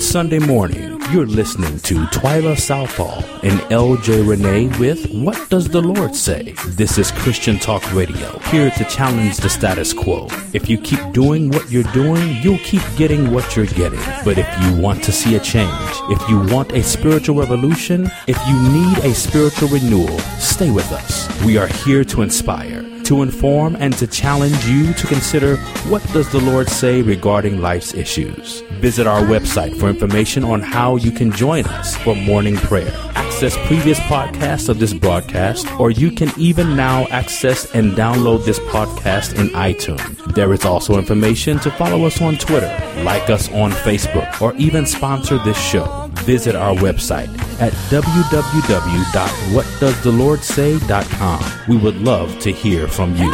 Sunday morning. You're listening to Twyla Southall and LJ Renee with What Does the Lord Say? This is Christian Talk Radio, here to challenge the status quo. If you keep doing what you're doing, you'll keep getting what you're getting. But if you want to see a change, if you want a spiritual revolution, if you need a spiritual renewal, stay with us. We are here to inspire to inform and to challenge you to consider what does the Lord say regarding life's issues. Visit our website for information on how you can join us for morning prayer. Access previous podcasts of this broadcast, or you can even now access and download this podcast in iTunes. There is also information to follow us on Twitter, like us on Facebook, or even sponsor this show visit our website at www.whatdoesthelordsay.com. We would love to hear from you.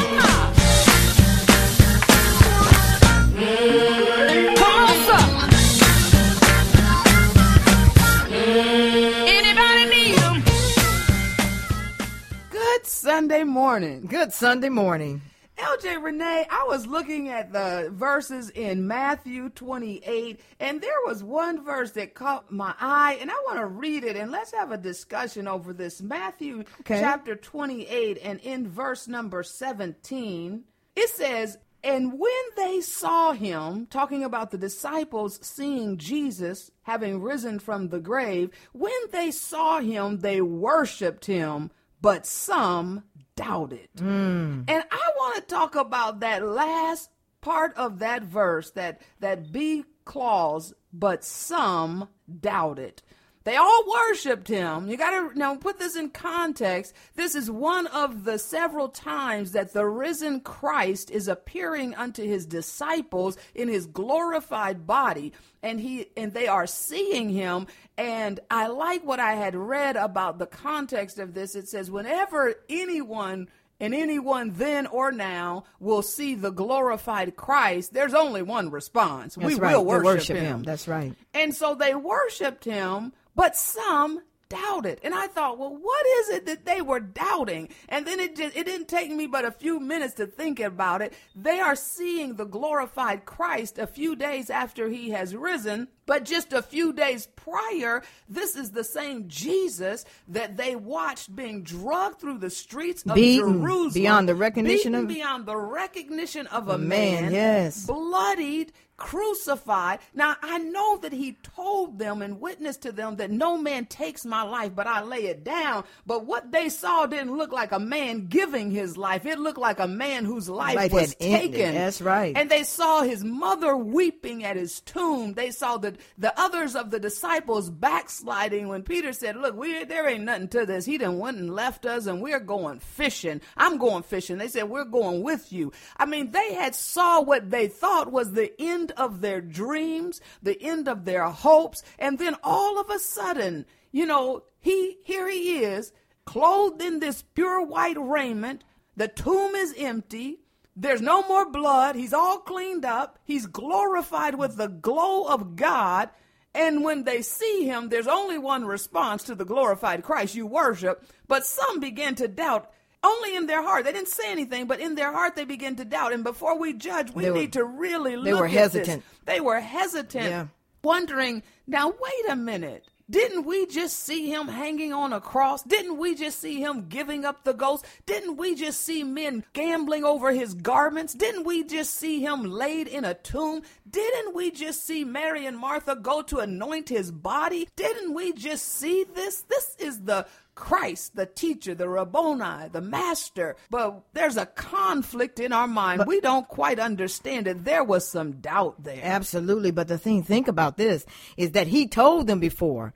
Good Sunday morning. Good Sunday morning. LJ Renee, I was looking at the verses in Matthew 28, and there was one verse that caught my eye, and I want to read it, and let's have a discussion over this. Matthew Okay. chapter 28, and in verse number 17, it says, And when they saw him, talking about the disciples seeing Jesus having risen from the grave, when they saw him, they worshiped him, but some doubted. Hmm. And I want to talk about that last part of that verse, that that B clause, but some doubted. They all worshiped him. You got to now put this in context. This is one of the several times that the risen Christ is appearing unto his disciples in his glorified body and he and they are seeing him and I like what I had read about the context of this. It says whenever anyone and anyone then or now will see the glorified Christ, there's only one response. we right. will worship, worship him. him. That's right. And so they worshiped him, but some doubted. And I thought, well, what is it that they were doubting? And then it just it didn't take me but a few minutes to think about it. They are seeing the glorified Christ a few days after he has risen, but just a few days prior, this is the same Jesus that they watched being drugged through the streets of Beaten Jerusalem beyond the recognition of- beyond the recognition of a, A man, man, yes. bloodied, crucified. Now I know that he told them and witnessed to them that no man takes my life, but I lay it down. But what they saw didn't look like a man giving his life. It looked like a man whose life, was had ended. taken. That's right. And they saw his mother weeping at his tomb. They saw the the others of the disciples backsliding when Peter said, "Look, we there ain't nothing to this. He done went and left us, and we're going fishing. I'm going fishing." They said, "We're going with you." I mean, they had saw what they thought was the end of their dreams, the end of their hopes, and then all of a sudden, you know, he here he is, clothed in this pure white raiment. The tomb is empty. There's no more blood. He's all cleaned up. He's glorified with the glow of God. And when they see him, there's only one response to the glorified Christ you worship. But some begin to doubt only in their heart. They didn't say anything, but in their heart they begin to doubt. And before we judge, we were- need to really look they were at hesitant. this. They were hesitant, Yeah. wondering, now wait a minute. Didn't we just see him hanging on a cross? Didn't we just see him giving up the ghost? Didn't we just see men gambling over his garments? Didn't we just see him laid in a tomb? Didn't we just see Mary and Martha go to anoint his body? Didn't we just see this? This is the Christ, the teacher, the Rabboni, the master. But there's a conflict in our mind. we don't quite understand it. There was some doubt there. Absolutely. But the thing, think about this, is that he told them before.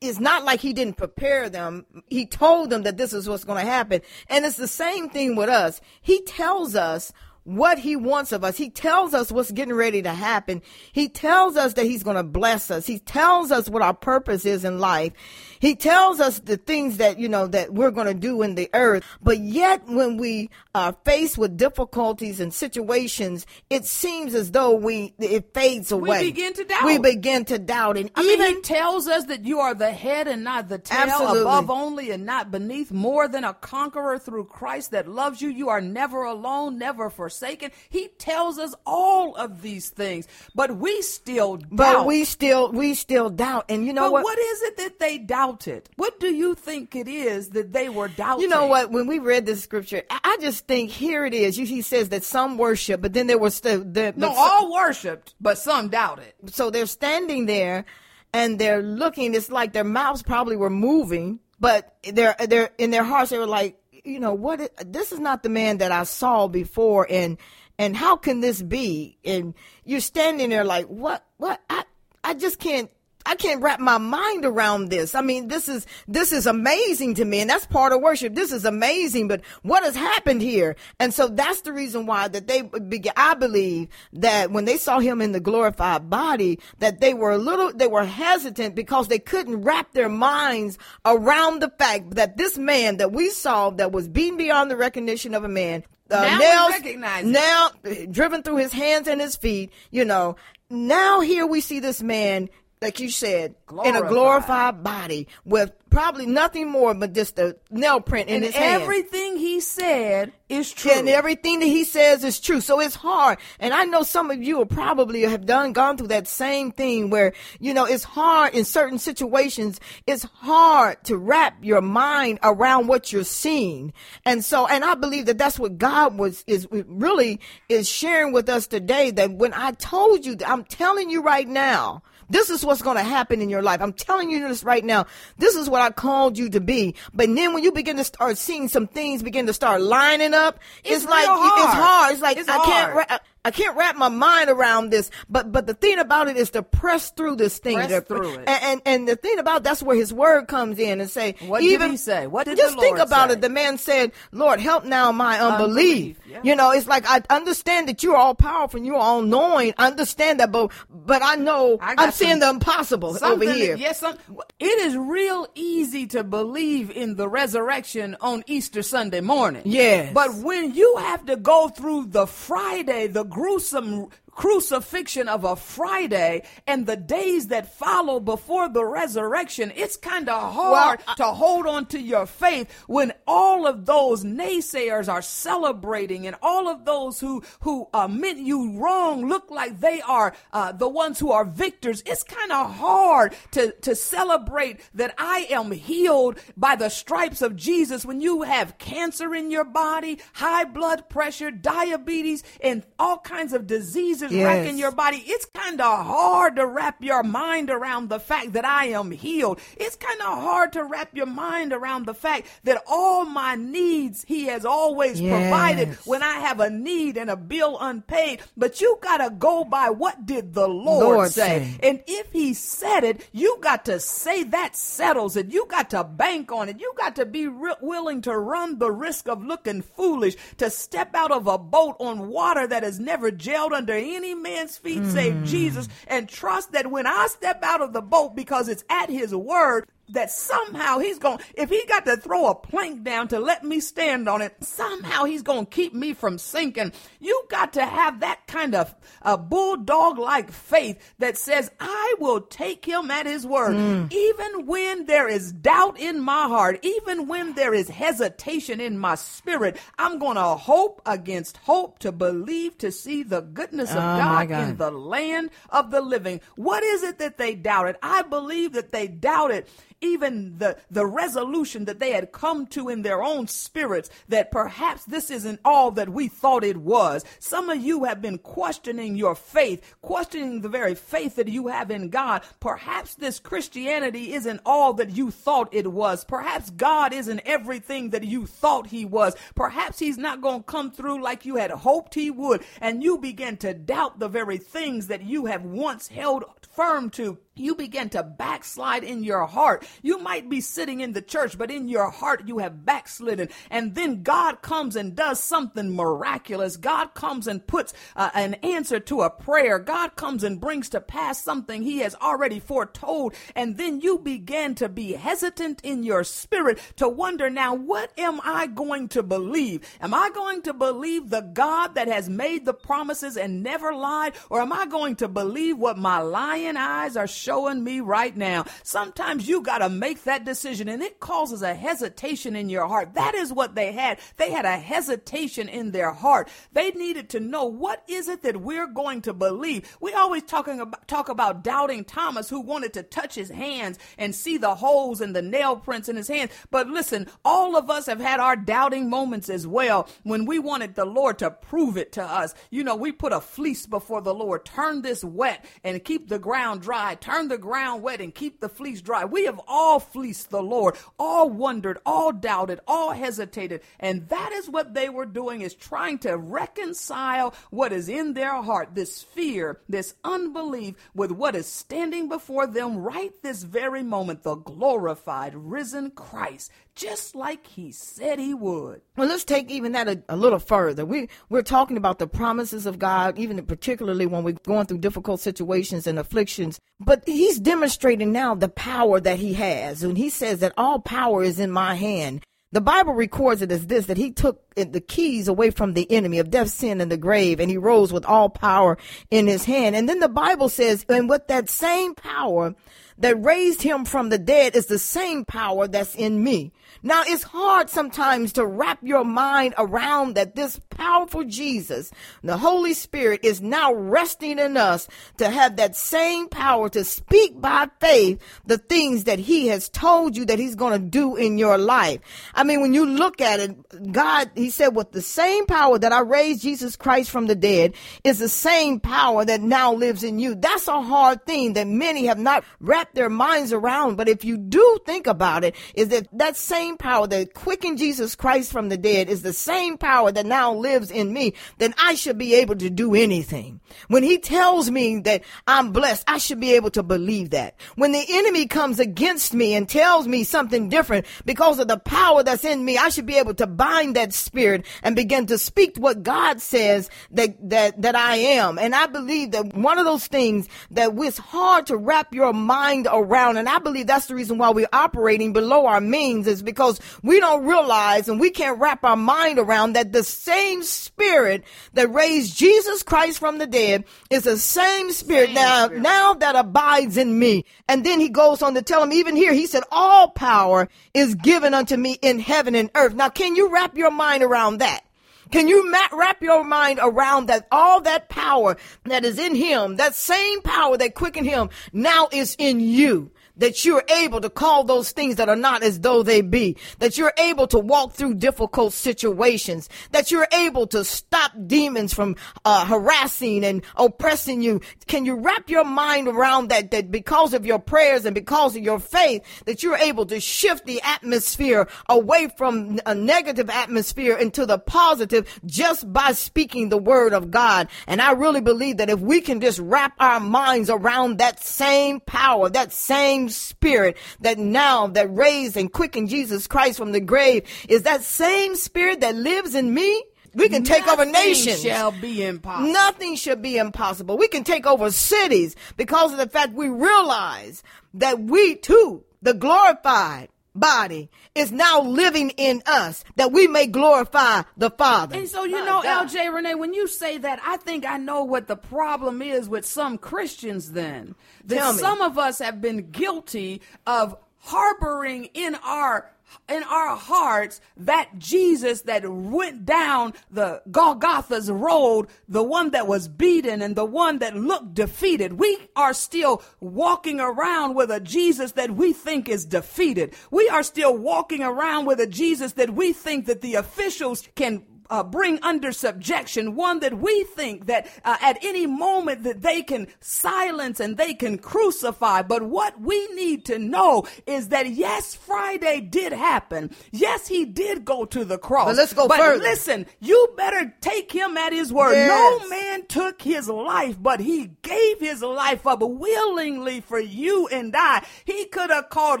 It's not like he didn't prepare them. He told them that this is what's going to happen. And it's the same thing with us. He tells us what he wants of us. He tells us what's getting ready to happen. He tells us that he's going to bless us. He tells us what our purpose is in life. He tells us the things that, you know, that we're going to do in the earth. But yet when we are faced with difficulties and situations, it seems as though we, it fades away. We begin to doubt. We begin to doubt. And I mean, even he tells us that you are the head and not the tail, Absolutely. above only and not beneath, more than a conqueror through Christ that loves you. You are never alone, never forsaken. Forsaken. He tells us all of these things, but we still doubt. But we still we still doubt. And you know but what? what is it that they doubted? What do you think it is that they were doubting? You know what? When we read this scripture, I just think here it is. He says that some worship, but then there was the, the No, but so- all worshipped, but some doubted. so they're standing there and they're looking it's like their mouths probably were moving but they're they're in their hearts they were like you know what this is not the man that i saw before and and how can this be? And you're standing there like what what? I i just can't I can't wrap my mind around this. I mean, this is this is amazing to me, and that's part of worship. This is amazing, but what has happened here? And so that's the reason why that they began. I believe that when they saw him in the glorified body, that they were a little, they were hesitant because they couldn't wrap their minds around the fact that this man that we saw that was beaten beyond the recognition of a man, uh, Now nails, now driven through his hands and his feet, you know. Now here we see this man, like you said, in a Glorified. glorified body with probably nothing more but just a nail print in And his hand. everything he said is true. And everything that he says is true. So it's hard. And I know some of you will probably have done, gone through that same thing where, you know, it's hard in certain situations. It's hard to wrap your mind around what you're seeing. And so, and I believe that that's what God was, is really is sharing with us today that when I told you, I'm telling you right now, this is what's going to happen in your life. I'm telling you this right now. This is what I called you to be. But then when you begin to start seeing some things begin to start lining up, it's, It's like hard. it's hard. It's like It's I can't. hard. Ra- I can't wrap my mind around this, but but the thing about it is to press through this thing. Press To- through it. And, and and the thing about that's where His Word comes in and say. What did even, he say? What did just think about say? it. The man said, "Lord, help now my unbelief." Unbelief, yeah. You know, it's like I understand that you're all powerful and you're all knowing. I understand that, but but I know I I'm seeing the impossible over here. yes, some, it is real easy to believe in the resurrection on Easter Sunday morning. Yes. But when you have to go through the Friday, the gruesome crucifixion of a Friday and the days that follow before the resurrection, it's kind of hard Well, I- to hold on to your faith when all of those naysayers are celebrating and all of those who who uh, meant you wrong look like they are uh, the ones who are victors. It's kind of hard to to celebrate that I am healed by the stripes of Jesus when you have cancer in your body, high blood pressure, diabetes, and all kinds of diseases Yes. wrecking your body. It's kind of hard to wrap your mind around the fact that I am healed. It's kind of hard to wrap your mind around the fact that all my needs He has always Yes. provided when I have a need and a bill unpaid. But you got to go by what did the Lord, Lord say. say. And if He said it, you got to say that settles it. You got to bank on it. You got to be re- willing to run the risk of looking foolish, to step out of a boat on water that has never gelled under any man's feet save hmm. Jesus, and trust that when I step out of the boat because it's at His word, that somehow he's going if he got to throw a plank down to let me stand on it somehow he's going to keep me from sinking. You got to have that kind of a bulldog like faith that says i will take him at his word. Mm. Even when there is doubt in my heart even when there is hesitation in my spirit i'm going to hope against hope to believe to see the goodness of Oh, god, God. in the land of the living. What is it that they doubted? I believe that they doubted even the, the resolution that they had come to in their own spirits that perhaps this isn't all that we thought it was. Some of you have been questioning your faith, questioning the very faith that you have in God. Perhaps this Christianity isn't all that you thought it was. Perhaps God isn't everything that you thought he was. Perhaps he's not going to come through like you had hoped he would. And you begin to doubt the very things that you have once held firm to you begin to backslide in your heart. You might be sitting in the church, but in your heart you have backslidden. And then God comes and does something miraculous. God comes and puts uh, an answer to a prayer. God comes and brings to pass something he has already foretold. And then you begin to be hesitant in your spirit to wonder now, what am I going to believe? Am I going to believe the God that has made the promises and never lied? Or am I going to believe what my lying eyes are showing? Showing me right now. Sometimes you got to make that decision and it causes a hesitation in your heart. That is what they had. They had a hesitation in their heart. They needed to know what is it that we're going to believe. We always talking about, talk about doubting Thomas who wanted to touch his hands and see the holes and the nail prints in his hands. But listen, all of us have had our doubting moments as well when we wanted the Lord to prove it to us. You know, we put a fleece before the Lord, turn this wet and keep the ground dry, turn the ground wet and keep the fleece dry. We have all fleeced the Lord, all wondered, all doubted, all hesitated. And that is what they were doing is trying to reconcile what is in their heart, this fear, this unbelief with what is standing before them right this very moment, the glorified, risen Christ, just like he said he would. Well, let's take even that a, a, little further. We we're talking about the promises of God, even particularly when we're going through difficult situations and afflictions. But he's demonstrating now the power that he has, and he says that all power is in my hand. The Bible records it as this that he took the keys away from the enemy of death, sin, and the grave, and he rose with all power in his hand. And then the Bible says, and with that same power that raised him from the dead is the same power that's in me. Now, it's hard sometimes to wrap your mind around that this powerful Jesus, the Holy Spirit, is now resting in us to have that same power to speak by faith the things that He has told you that He's going to do in your life. I mean, when you look at it, God, He said, with the same power that I raised Jesus Christ from the dead is the same power that now lives in you. That's a hard thing that many have not wrapped their minds around. But if you do think about it, is that that same same power that quickened Jesus Christ from the dead is the same power that now lives in me, then I should be able to do anything. When he tells me that I'm blessed, I should be able to believe that. When the enemy comes against me and tells me something different because of the power that's in me, I should be able to bind that spirit and begin to speak what God says that, that, that I am. And I believe that one of those things that it's hard to wrap your mind around, and I believe that's the reason why we're operating below our means is because because we don't realize and we can't wrap our mind around that the same spirit that raised Jesus Christ from the dead is the same spirit same now, spirit. now that abides in me. And then he goes on to tell him, even here, he said, all power is given unto me in heaven and earth. Now, can you wrap your mind around that? Can you wrap your mind around that all that power that is in him, that same power that quickened him now is in you? That you're able to call those things that are not as though they be, that you're able to walk through difficult situations, that you're able to stop demons from uh, harassing and oppressing you. Can you wrap your mind around that, that because of your prayers and because of your faith, that you're able to shift the atmosphere away from a negative atmosphere into the positive just by speaking the word of God. And I really believe that if we can just wrap our minds around that same power, that same spirit that now that raised and quickened Jesus Christ from the grave is that same spirit that lives in me. We can take Nothing over nations. Shall be impossible. Nothing should be impossible. We can take over cities because of the fact we realize that we too, the glorified body is now living in us that we may glorify the Father. And so, you My know, God. LJ Renee, when you say that, I think I know what the problem is with some Christians then. That some of us have been guilty of harboring in our in our hearts that Jesus that went down the Golgotha's road, the one that was beaten and the one that looked defeated. We are still walking around with a Jesus that we think is defeated. We are still walking around with a Jesus that we think that the officials can uh, bring under subjection, one that we think that uh, at any moment that they can silence and they can crucify. But what we need to know is that yes, Friday did happen. Yes, he did go to the cross. But let's go but further. listen, you better take him at his word. Yes. No man took his life, but he gave his life up willingly for you and I. He could have called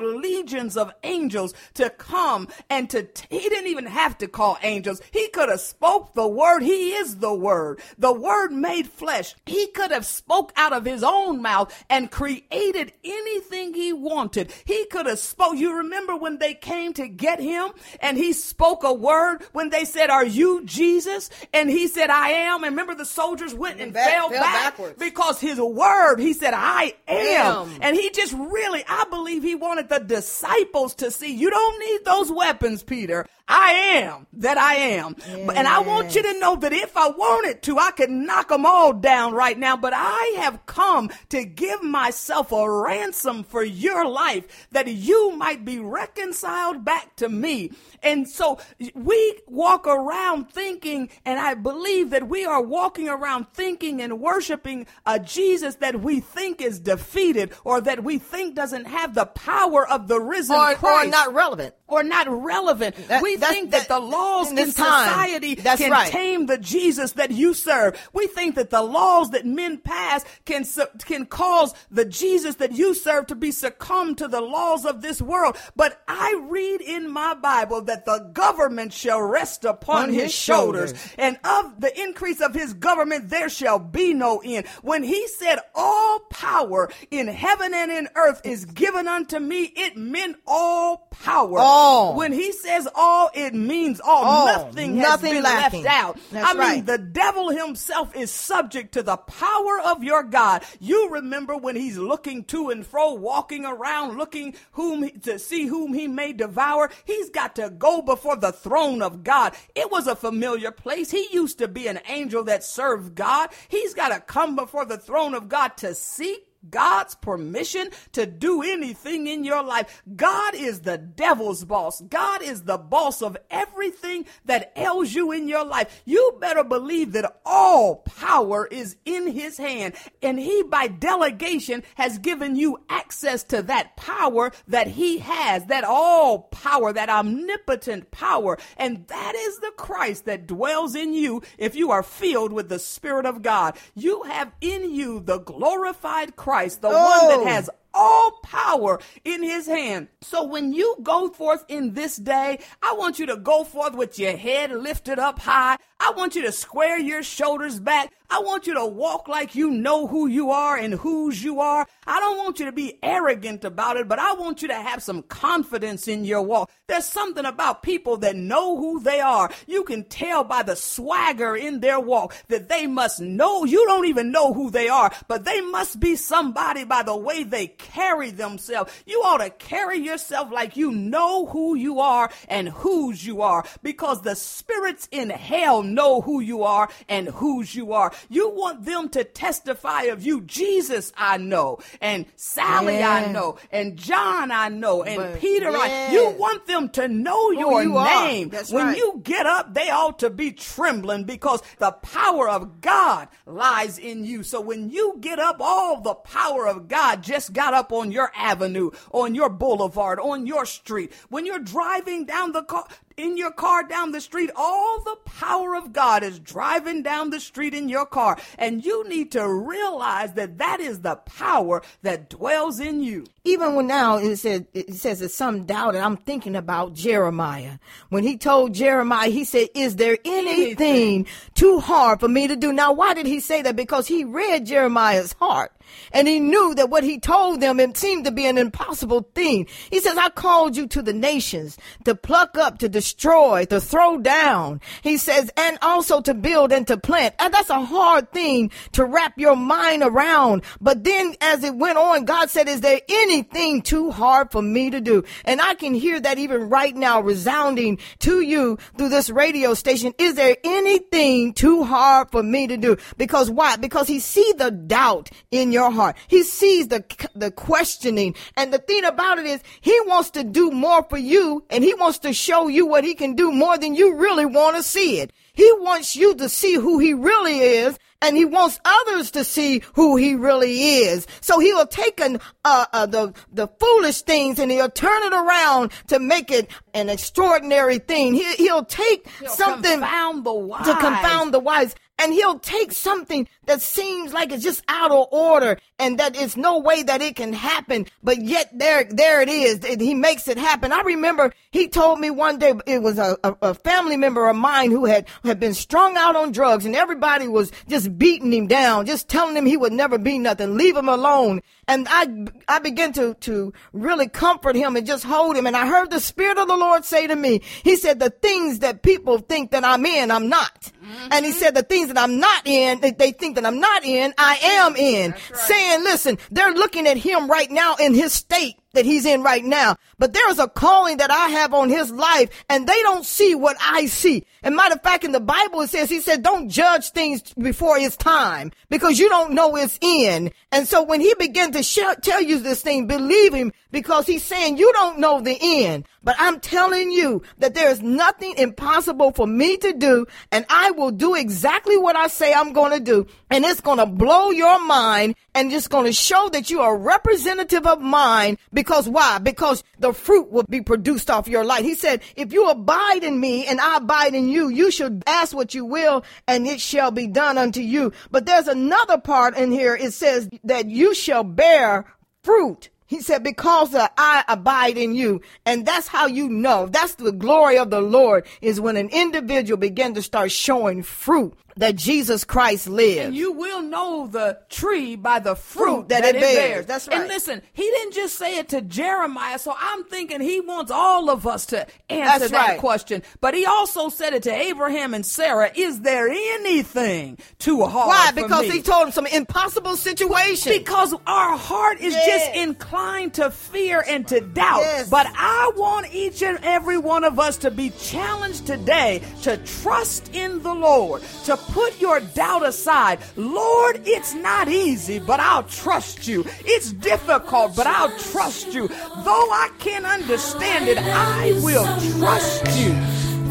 legions of angels to come and to, he didn't even have to call angels. He could have spoke the word. He is the word. The word made flesh. He could have spoke out of his own mouth and created anything he wanted. He could have spoke. You remember when they came to get him and he spoke a word when they said, are you Jesus? And he said, I am. And remember the soldiers went and, back, fell, fell back backwards. because his word, he said, I am. am. And he just really, I believe he wanted the disciples to see, you don't need those weapons, Peter. I am that I am. Yes. And I want you to know that if I wanted to, I could knock them all down right now. But I have come to give myself a ransom for your life that you might be reconciled back to me. And so we walk around thinking, and I believe that we are walking around thinking and worshiping a Jesus that we think is defeated or that we think doesn't have the power of the risen or, Christ. Or not relevant. Or not relevant. That, we think that, that, the laws in, in society can right. tame the Jesus that you serve. We think that the laws that men pass can, can cause the Jesus that you serve to be succumb to the laws of this world. But I read in my Bible that the government shall rest upon his, his shoulders. shoulders. And of the increase of his government, there shall be no end. When he said, All power in heaven and in earth is given unto me, it meant all power. All. When he says all, it means all. all. Nothing has Nothing been lacking. left out. That's I right. mean, the devil himself is subject to the power of your God. You remember when he's looking to and fro, walking around, looking whom to see whom he may devour. He's got to go before the throne of God. It was a familiar place. He used to be an angel that served God. He's got to come before the throne of God to seek God's permission to do anything in your life. God is the devil's boss. God is the boss of everything that ails you in your life. You better believe that all power is in his hand and he by delegation has given you access to that power that he has, that all power, that omnipotent power. And that is the Christ that dwells in you if you are filled with the Spirit of God. You have in you the glorified Christ Christ, the oh. one that oh. has all power in his hand. So when you go forth in this day, I want you to go forth with your head lifted up high. I want you to square your shoulders back. I want you to walk like you know who you are and whose you are. I don't want you to be arrogant about it, but I want you to have some confidence in your walk. There's something about people that know who they are. You can tell by the swagger in their walk that they must know. You don't even know who they are, but they must be somebody by the way they carry themselves. You ought to carry yourself like you know who you are and whose you are because the spirits in hell know who you are and whose you are. You want them to testify of you. Jesus, I know, and Sally, yeah. I know, and John, I know, and but, Peter, I. You want them to know your you name. when right. you get up, they ought to be trembling because the power of God lies in you. So when you get up, all the power of God just got up on your avenue, on your boulevard, on your street. When you're driving down the car, in your car down the street. All the power of God is driving down the street in your car. And you need to realize that that is the power that dwells in you. Even when now it says, it says that some doubt, and I'm thinking about Jeremiah. When he told Jeremiah, he said, Is there anything, anything too hard for me to do? Now, why did he say that? Because he read Jeremiah's heart. And he knew that what he told them, it seemed to be an impossible thing. He says, I called you to the nations to pluck up, to destroy, to throw down. He says, and also to build and to plant. And that's a hard thing to wrap your mind around. But then as it went on, God said, is there anything too hard for me to do? And I can hear that even right now resounding to you through this radio station. Is there anything too hard for me to do? Because why? Because he see the doubt in your your heart. He sees the, the questioning. And the thing about it is he wants to do more for you and he wants to show you what he can do more than you really want to see it. He wants you to see who he really is and he wants others to see who he really is. So he'll take an, uh, uh, the, the foolish things and he'll turn it around to make it an extraordinary thing. He, will take he'll something confound the wise. to confound the wise. and he'll take something that seems like it's just out of order and that it's no way that it can happen, but yet there, there it is. He makes it happen. I remember he told me one day it was a, a, a family member of mine who had, had been strung out on drugs and everybody was just beating him down, just telling him he would never be nothing, leave him alone. And I, I began to, to really comfort him and just hold him. And I heard the Spirit of the Lord say to me, He said, the things that people think that I'm in, I'm not. Mm-hmm. And He said, the things that I'm not in, that they think that I'm not in, I am in. Right. Saying, listen, they're looking at him right now in his state that he's in right now. But there is a calling that I have on his life and they don't see what I see. And matter of fact, in the Bible, it says, he said, don't judge things before it's time because you don't know it's in. And so when he began to sh- tell you this thing, believe him because he's saying you don't know the end. But I'm telling you that there is nothing impossible for me to do and I will do exactly what I say I'm going to do. And it's going to blow your mind and just going to show that you are representative of mine because why? Because the fruit will be produced off your life. He said, if you abide in me and I abide in you, you should ask what you will and it shall be done unto you. But there's another part in here. It says that you shall bear fruit. He said, because I abide in you. And that's how you know. That's the glory of the Lord is when an individual begin to start showing fruit that Jesus Christ lives. And you will know the tree by the fruit, fruit that, that, it, bears. bears. That's right. And listen, he didn't just say it to Jeremiah, so I'm thinking he wants all of us to answer That's that right. question. But he also said it to Abraham and Sarah. Is there anything too hard? Why? Because he told them some impossible situation. Because our heart is yes. just inclined to fear and to doubt. Yes. But I want each and every one of us to be challenged today to trust in the Lord, to put your doubt aside. Lord, it's not easy, but I'll trust you. It's difficult, but I'll trust you. Though I can't understand it, I will trust you.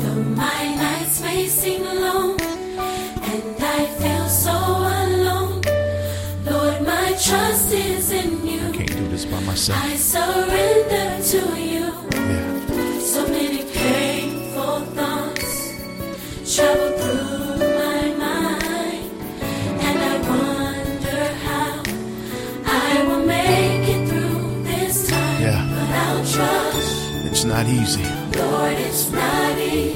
Though my nights may seem long and I feel so alone, Lord, my trust is in you. I can't do this by myself. I surrender to you. Yeah. So many painful thoughts travel through. It's not easy. Lord, it's not easy.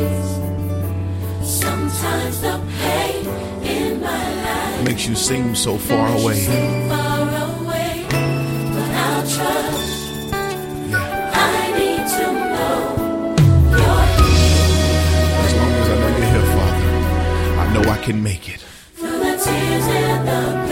Sometimes the pain in my life makes you seem so far away. Far away, but I'll trust. Yeah. I need to know. As long as I know you're here, Father, I know I can make it. Through the tears and the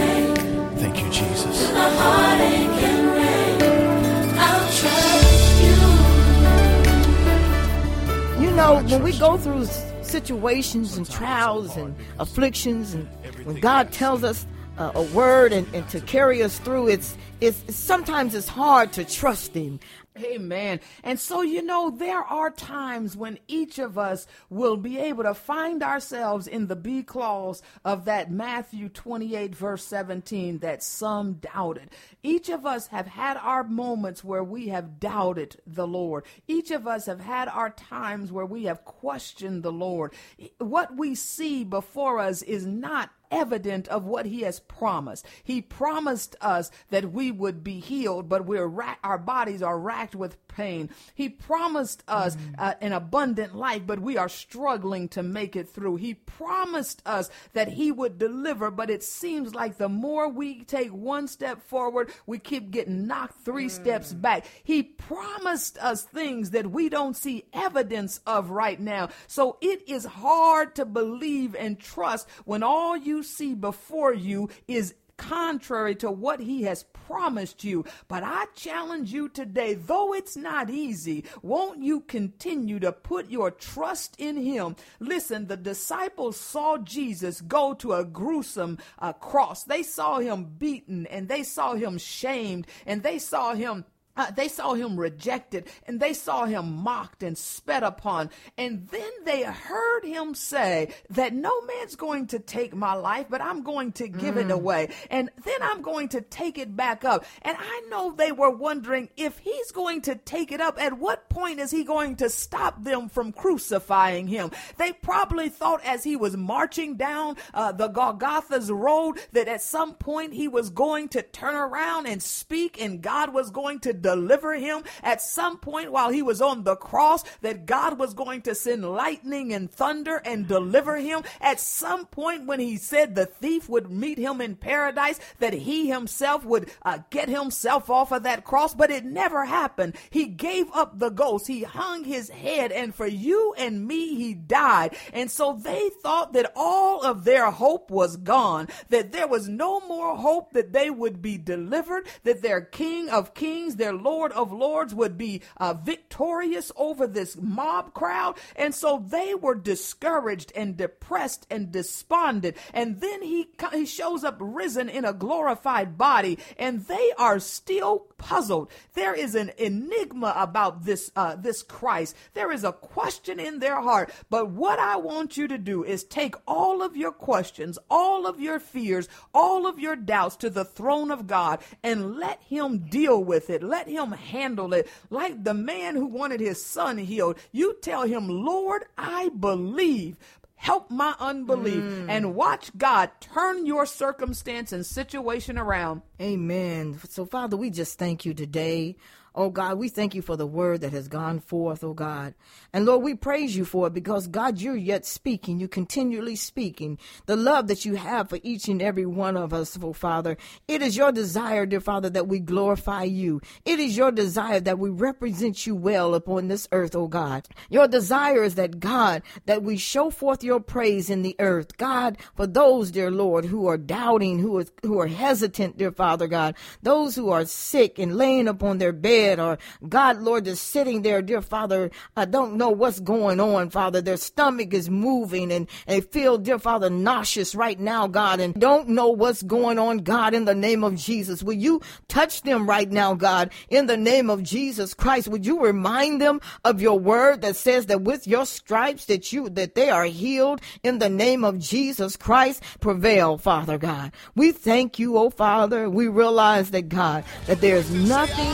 know, when we go through situations and trials and afflictions, and when God tells us uh, a word and, and to carry us through, it's, it's sometimes it's hard to trust Him. Amen. And so, you know, there are times when each of us will be able to find ourselves in the B clause of that Matthew 28, verse 17, that some doubted. Each of us have had our moments where we have doubted the Lord. Each of us have had our times where we have questioned the Lord. What we see before us is not evident of what he has promised. He promised us that we would be healed, but we're ra- our bodies are racked with pain. He promised us mm-hmm. uh, an abundant life, but we are struggling to make it through. He promised us that he would deliver, but it seems like the more we take one step forward, we keep getting knocked three mm. steps back. He promised us things that we don't see evidence of right now. So it is hard to believe and trust when all you see before you is contrary to what he has promised you. But I challenge you today, though it's not easy, won't you continue to put your trust in him? Listen, the disciples saw Jesus go to a gruesome uh, cross. They saw him beaten and they saw him shamed and they saw him uh, they saw him rejected and they saw him mocked and spat upon. And then they heard him say that no man's going to take my life, but I'm going to give mm. it away. And then I'm going to take it back up. And I know they were wondering if he's going to take it up, at what point is he going to stop them from crucifying him? They probably thought as he was marching down uh, the Golgotha's road that at some point he was going to turn around and speak and God was going to deliver him at some point while he was on the cross, that God was going to send lightning and thunder and deliver him. At some point when he said the thief would meet him in paradise, that he himself would uh, get himself off of that cross, but it never happened. He gave up the ghost. He hung his head, and for you and me, he died. And so they thought that all of their hope was gone, that there was no more hope that they would be delivered, that their King of Kings, their their Lord of Lords would be uh, victorious over this mob crowd. And so they were discouraged and depressed and despondent. And then he, he shows up risen in a glorified body, and they are still puzzled. There is an enigma about this, uh, this Christ. There is a question in their heart. But what I want you to do is take all of your questions, all of your fears, all of your doubts to the throne of God and let Him deal with it. Let Him handle it. Like the man who wanted his son healed, you tell him, Lord, I believe, help my unbelief mm. and watch God turn your circumstance and situation around. Amen. So, Father, we just thank you today Oh God, we thank you for the word that has gone forth, oh God. And Lord, we praise you for it because God, you're yet speaking. You're continually speaking. The love that you have for each and every one of us, oh Father. It is your desire, dear Father, that we glorify you. It is your desire that we represent you well upon this earth, oh God. Your desire is that God, that we show forth your praise in the earth. God, for those, dear Lord, who are doubting, who are, who are hesitant, dear Father God, those who are sick and laying upon their bed bed or God, Lord, just sitting there, dear Father, I don't know what's going on, Father. Their stomach is moving and they feel, dear Father, nauseous right now, God, and don't know what's going on, God, in the name of Jesus. Will you touch them right now, God, in the name of Jesus Christ? Would you remind them of your word that says that with your stripes that you, that they are healed in the name of Jesus Christ? Prevail, Father God. We thank you, oh Father. We realize that God, that there's nothing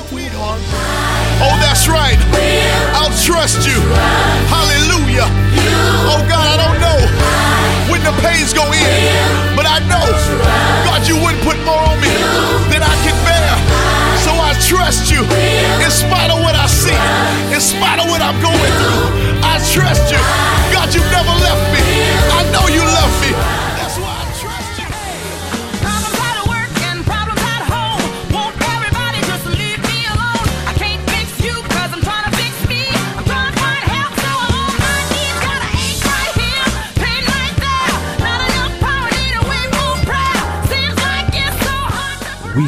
hard Oh, that's right. I'll trust you. Hallelujah. Oh, God, I don't know when the pains go in, but I know, God, you wouldn't put more on me than I can bear. So I trust you in spite of what I see, in spite of what I'm going through. I trust you. God, you've never left me. I know you love me.